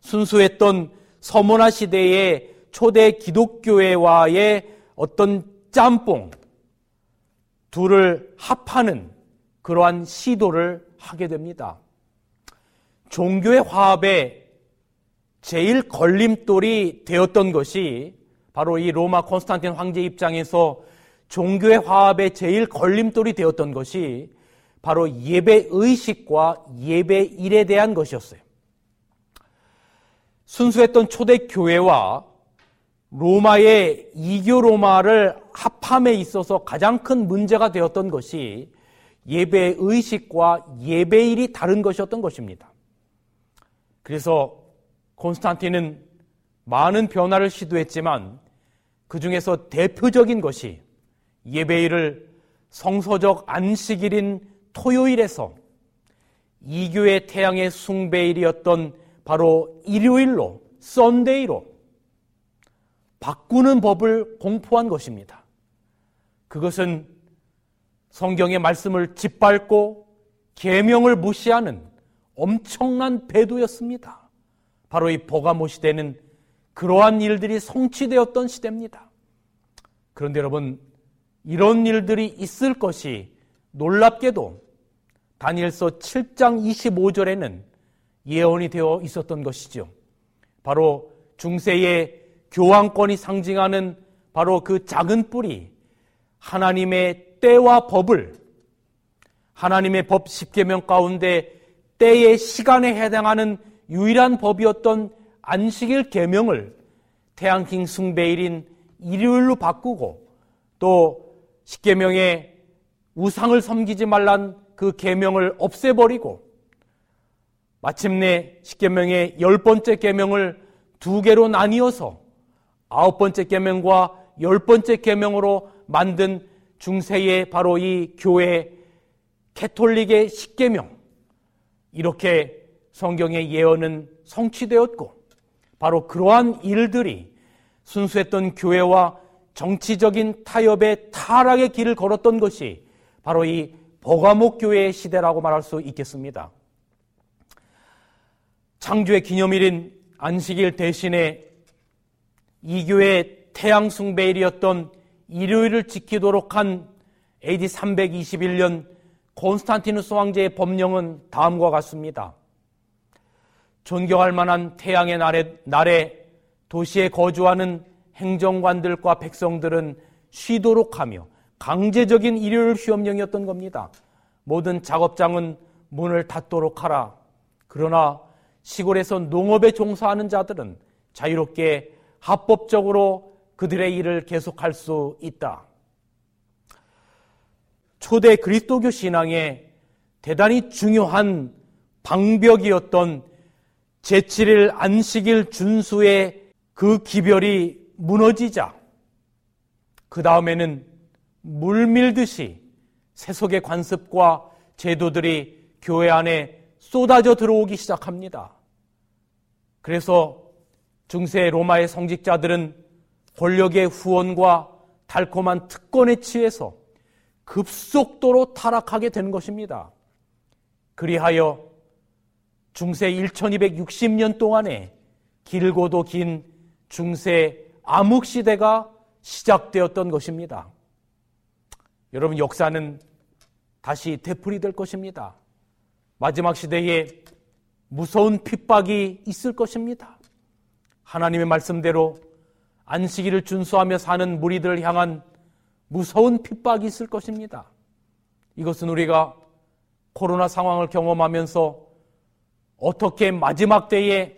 순수했던 서문화 시대의 초대 기독교회와의 어떤 짬뽕, 둘을 합하는 그러한 시도를 하게 됩니다. 종교의 화합에 제일 걸림돌이 되었던 것이 바로 이 로마 콘스탄틴 황제 입장에서 종교의 화합에 제일 걸림돌이 되었던 것이 바로 예배 의식과 예배 일에 대한 것이었어요. 순수했던 초대 교회와 로마의 이교 로마를 합함에 있어서 가장 큰 문제가 되었던 것이 예배 의식과 예배일이 다른 것이었던 것입니다. 그래서 콘스탄틴은 많은 변화를 시도했지만 그 중에서 대표적인 것이 예배일을 성서적 안식일인 토요일에서 이교의 태양의 숭배일이었던 바로 일요일로 썬데이로 바꾸는 법을 공포한 것입니다. 그것은 성경의 말씀을 짓밟고 계명을 무시하는 엄청난 배도였습니다. 바로 이 보가모 시대는 그러한 일들이 성취되었던 시대입니다. 그런데 여러분, 이런 일들이 있을 것이 놀랍게도 다니엘서 7장 25절에는 예언이 되어 있었던 것이죠. 바로 중세의 교황권이 상징하는 바로 그 작은 뿌리, 하나님의 때와 법을 하나님의 법 10계명 가운데 때의 시간에 해당하는 유일한 법이었던 안식일 계명을 태양킹 숭배일인 일요일로 바꾸고 또 십계명에 우상을 섬기지 말란 그 계명을 없애버리고 마침내 십계명의 열 번째 계명을 두 개로 나뉘어서 아홉 번째 계명과 열 번째 계명으로 만든 중세의 바로 이 교회 캐톨릭의 십계명. 이렇게 성경의 예언은 성취되었고 바로 그러한 일들이 순수했던 교회와 정치적인 타협의 타락의 길을 걸었던 것이 바로 이 보가목 교회의 시대라고 말할 수 있겠습니다. 창조의 기념일인 안식일 대신에 이 교회의 태양 숭배일이었던 일요일을 지키도록 한 AD 321년 콘스탄티누스 왕제의 법령은 다음과 같습니다. 존경할 만한 태양의 날에, 날에 도시에 거주하는 행정관들과 백성들은 쉬도록 하며 강제적인 일요일 휴업령이었던 겁니다. 모든 작업장은 문을 닫도록 하라. 그러나 시골에서 농업에 종사하는 자들은 자유롭게 합법적으로 그들의 일을 계속할 수 있다. 초대 그리스도교 신앙의 대단히 중요한 방벽이었던 제7일 안식일 준수의 그 기별이 무너지자 그 다음에는 물밀듯이 세속의 관습과 제도들이 교회 안에 쏟아져 들어오기 시작합니다. 그래서 중세 로마의 성직자들은 권력의 후원과 달콤한 특권에 취해서 급속도로 타락하게 된 것입니다. 그리하여 중세 1260년 동안에 길고도 긴 중세 암흑 시대가 시작되었던 것입니다. 여러분, 역사는 다시 되풀이될 것입니다. 마지막 시대에 무서운 핍박이 있을 것입니다. 하나님의 말씀대로 안식일을 준수하며 사는 무리들을 향한 무서운 핍박이 있을 것입니다. 이것은 우리가 코로나 상황을 경험하면서 어떻게 마지막 때에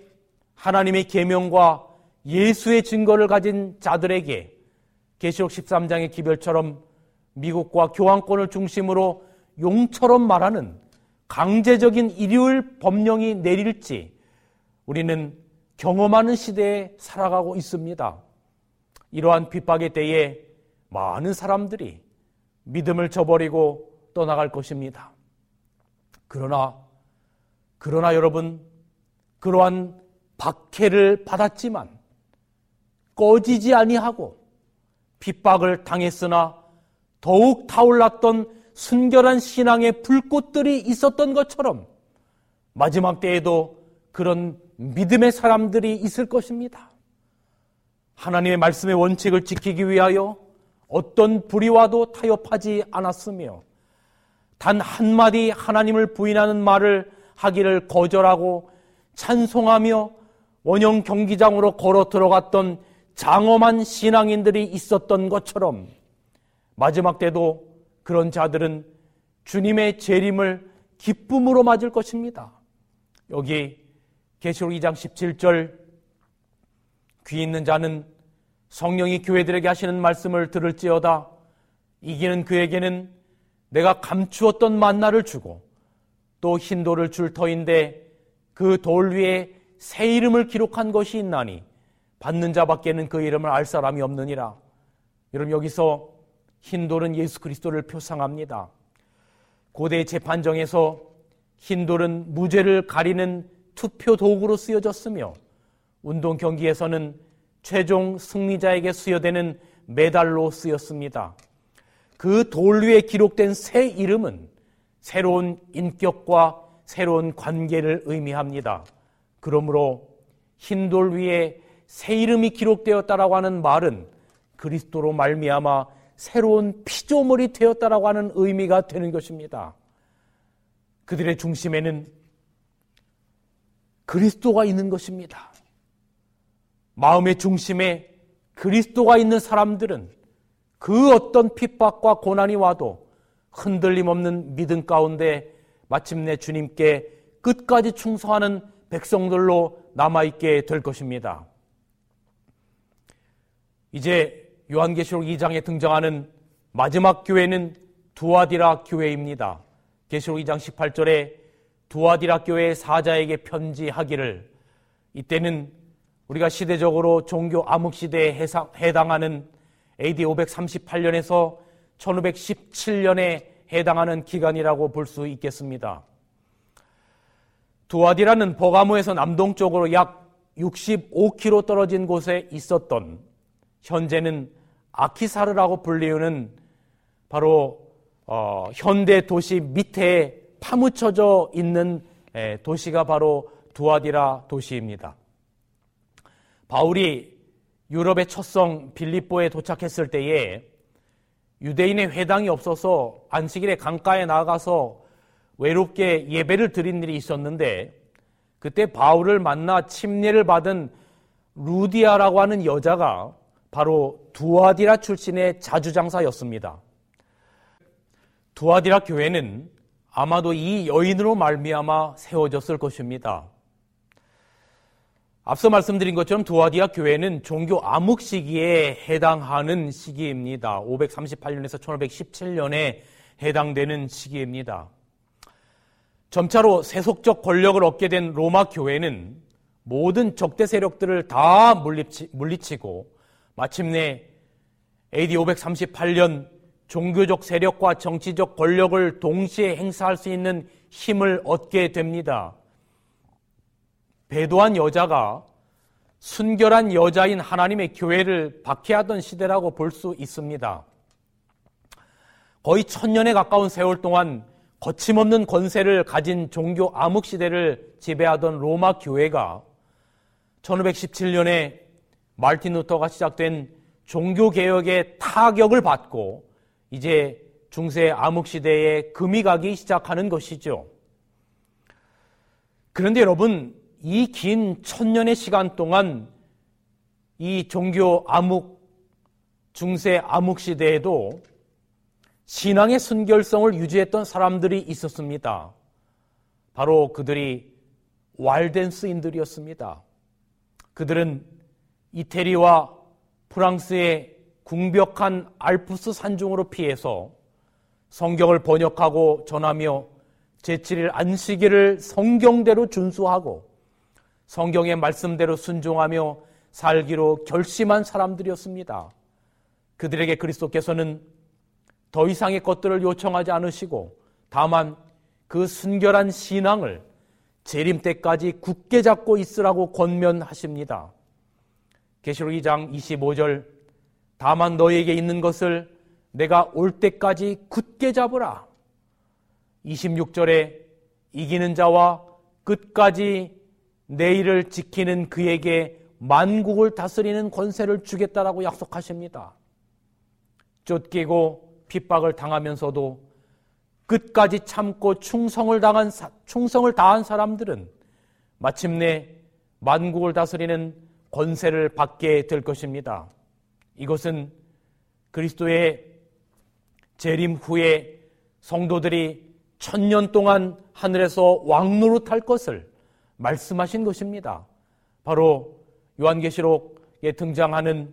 하나님의 계명과 예수의 증거를 가진 자들에게 계시록 13장의 기별처럼 미국과 교황권을 중심으로 용처럼 말하는 강제적인 일요일 법령이 내릴지 우리는 경험하는 시대에 살아가고 있습니다. 이러한 핍박의 때에 많은 사람들이 믿음을 저버리고 떠나갈 것입니다. 그러나, 그러나 여러분, 그러한 박해를 받았지만 꺼지지 아니하고 핍박을 당했으나 더욱 타올랐던 순결한 신앙의 불꽃들이 있었던 것처럼 마지막 때에도 그런 믿음의 사람들이 있을 것입니다. 하나님의 말씀의 원칙을 지키기 위하여 어떤 불의와도 타협하지 않았으며 단 한마디 하나님을 부인하는 말을 하기를 거절하고 찬송하며 원형 경기장으로 걸어 들어갔던 장엄한 신앙인들이 있었던 것처럼 마지막 때도 그런 자들은 주님의 재림을 기쁨으로 맞을 것입니다. 여기 계시록 2장 17절 귀 있는 자는 성령이 교회들에게 하시는 말씀을 들을지어다 이기는 그에게는 내가 감추었던 만나를 주고 또 흰돌을 줄 터인데 그 돌 위에 새 이름을 기록한 것이 있나니 받는 자밖에는 그 이름을 알 사람이 없느니라. 여러분 여기서 흰돌은 예수 그리스도를 표상합니다. 고대 재판정에서 흰돌은 무죄를 가리는 투표 도구로 쓰여졌으며 운동 경기에서는 최종 승리자에게 수여되는 메달로 쓰였습니다. 그 돌 위에 기록된 새 이름은 새로운 인격과 새로운 관계를 의미합니다. 그러므로 흰돌 위에 새 이름이 기록되었다라고 하는 말은 그리스도로 말미암아 새로운 피조물이 되었다라고 하는 의미가 되는 것입니다. 그들의 중심에는 그리스도가 있는 것입니다. 마음의 중심에 그리스도가 있는 사람들은 그 어떤 핍박과 고난이 와도 흔들림 없는 믿음 가운데 마침내 주님께 끝까지 충성하는 백성들로 남아있게 될 것입니다. 이제 요한계시록 2장에 등장하는 마지막 교회는 두아디라 교회입니다. 계시록 2장 18절에 두아디라 교회 사자에게 편지하기를 이때는 우리가 시대적으로 종교 암흑 시대에 해당하는 AD 538년에서 1517년에 해당하는 기간이라고 볼 수 있겠습니다. 두아디라는 버가모에서 남동쪽으로 약 65km 떨어진 곳에 있었던 현재는 아키사르라고 불리우는 바로 어, 현대 도시 밑에 파묻혀져 있는 에, 도시가 바로 두아디라 도시입니다. 바울이 유럽의 첫성 빌립보에 도착했을 때에 유대인의 회당이 없어서 안식일에 강가에 나가서 외롭게 예배를 드린 일이 있었는데 그때 바울을 만나 침례를 받은 루디아라고 하는 여자가 바로 두아디라 출신의 자주장사였습니다. 두아디라 교회는 아마도 이 여인으로 말미암아 세워졌을 것입니다. 앞서 말씀드린 것처럼 두아디아 교회는 종교 암흑 시기에 해당하는 시기입니다. 538년에서 1517년에 해당되는 시기입니다. 점차로 세속적 권력을 얻게 된 로마 교회는 모든 적대 세력들을 다 물리치, 물리치고 마침내 AD 538년 종교적 세력과 정치적 권력을 동시에 행사할 수 있는 힘을 얻게 됩니다. 배도한 여자가 순결한 여자인 하나님의 교회를 박해하던 시대라고 볼 수 있습니다. 거의 천년에 가까운 세월 동안 거침없는 권세를 가진 종교 암흑 시대를 지배하던 로마 교회가 1517년에 말틴 루터가 시작된 종교 개혁의 타격을 받고 이제 중세 암흑 시대에 금이 가기 시작하는 것이죠. 그런데 여러분, 이 긴 천년의 시간 동안 이 종교 암흑, 중세 암흑 시대에도 신앙의 순결성을 유지했던 사람들이 있었습니다. 바로 그들이 왈덴 스인들이었습니다. 그들은 이태리와 프랑스의 궁벽한 알프스 산중으로 피해서 성경을 번역하고 전하며 제7일 안식일을 성경대로 준수하고 성경의 말씀대로 순종하며 살기로 결심한 사람들이었습니다. 그들에게 그리스도께서는 더 이상의 것들을 요청하지 않으시고 다만 그 순결한 신앙을 재림 때까지 굳게 잡고 있으라고 권면하십니다. 계시록 2장 25절 다만 너에게 있는 것을 내가 올 때까지 굳게 잡으라. 26절에 이기는 자와 끝까지 내일을 지키는 그에게 만국을 다스리는 권세를 주겠다라고 약속하십니다. 쫓기고 핍박을 당하면서도 끝까지 참고 충성을 당한 충성을 다한 사람들은 마침내 만국을 다스리는 권세를 받게 될 것입니다. 이것은 그리스도의 재림 후에 성도들이 천년 동안 하늘에서 왕노릇할 것을 말씀하신 것입니다. 바로 요한계시록에 등장하는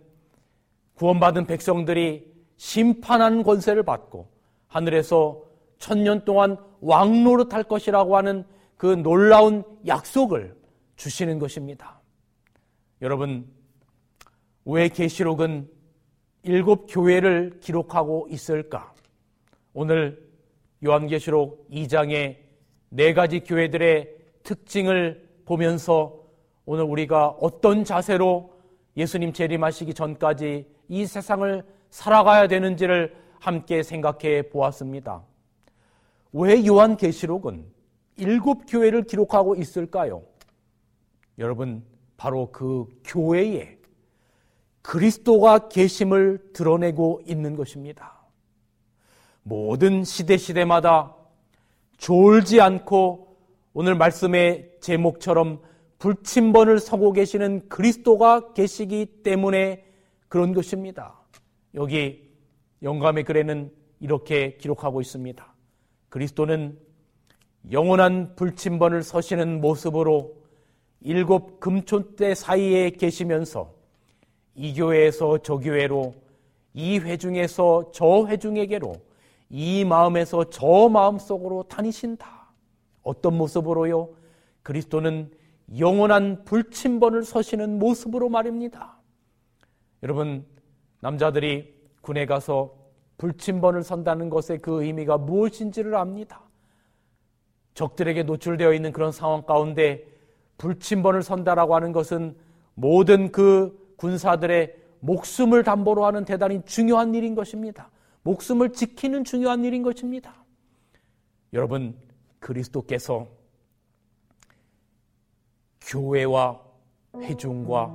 구원받은 백성들이 심판하는 권세를 받고 하늘에서 천년 동안 왕노릇할 것이라고 하는 그 놀라운 약속을 주시는 것입니다. 여러분, 왜 계시록은 일곱 교회를 기록하고 있을까? 오늘 요한계시록 2장의 네 가지 교회들의 특징을 보면서 오늘 우리가 어떤 자세로 예수님 재림하시기 전까지 이 세상을 살아가야 되는지를 함께 생각해 보았습니다. 왜 요한 계시록은 일곱 교회를 기록하고 있을까요? 여러분, 바로 그 교회에 그리스도가 계심을 드러내고 있는 것입니다. 모든 시대 시대마다 졸지 않고 오늘 말씀의 제목처럼 불침번을 서고 계시는 그리스도가 계시기 때문에 그런 것입니다. 여기 영감의 글에는 이렇게 기록하고 있습니다. 그리스도는 영원한 불침번을 서시는 모습으로 일곱 금촌대 사이에 계시면서 이 교회에서 저 교회로 이 회중에서 저 회중에게로 이 마음에서 저 마음 속으로 다니신다. 어떤 모습으로요? 그리스도는 영원한 불침번을 서시는 모습으로 말입니다. 여러분, 남자들이 군에 가서 불침번을 선다는 것의 그 의미가 무엇인지를 압니다. 적들에게 노출되어 있는 그런 상황 가운데 불침번을 선다라고 하는 것은 모든 그 군사들의 목숨을 담보로 하는 대단히 중요한 일인 것입니다. 목숨을 지키는 중요한 일인 것입니다. 여러분, 그리스도께서 교회와 회중과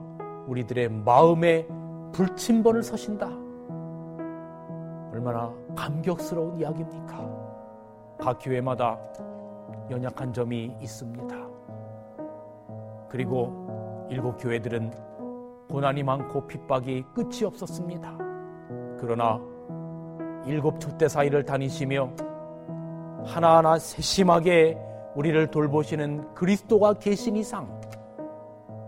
우리들의 마음에 불침번을 서신다. 얼마나 감격스러운 이야기입니까? 각 교회마다 연약한 점이 있습니다. 그리고 일곱 교회들은 고난이 많고 핍박이 끝이 없었습니다. 그러나 일곱 촛대 사이를 다니시며 하나하나 세심하게 우리를 돌보시는 그리스도가 계신 이상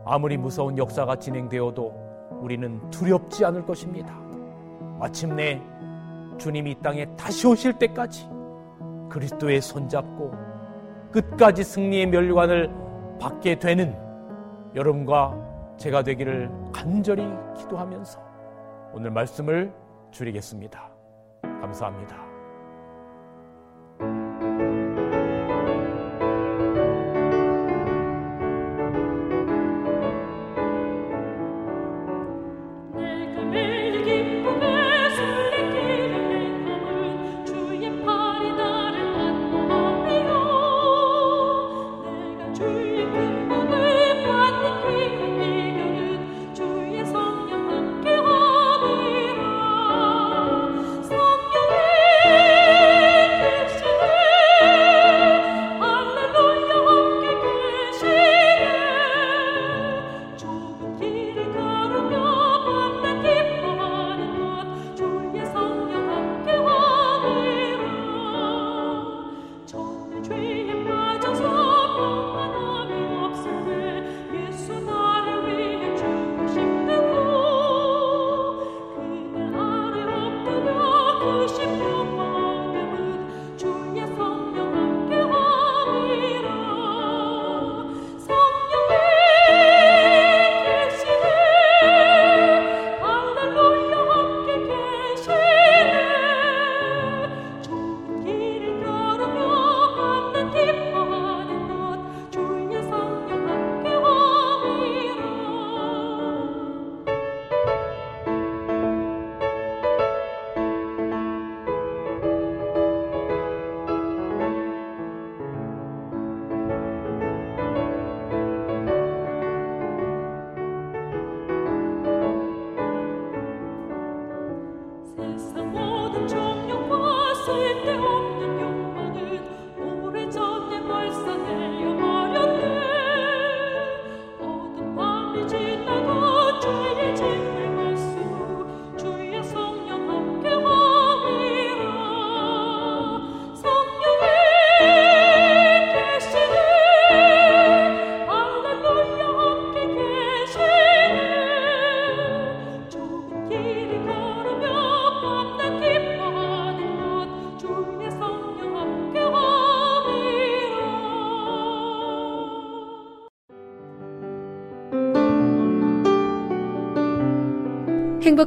아무리 무서운 역사가 진행되어도 우리는 두렵지 않을 것입니다. 마침내 주님이 이 땅에 다시 오실 때까지 그리스도의 손잡고 끝까지 승리의 멸관을 받게 되는 여러분과 제가 되기를 간절히 기도하면서 오늘 말씀을 줄이겠습니다. 감사합니다.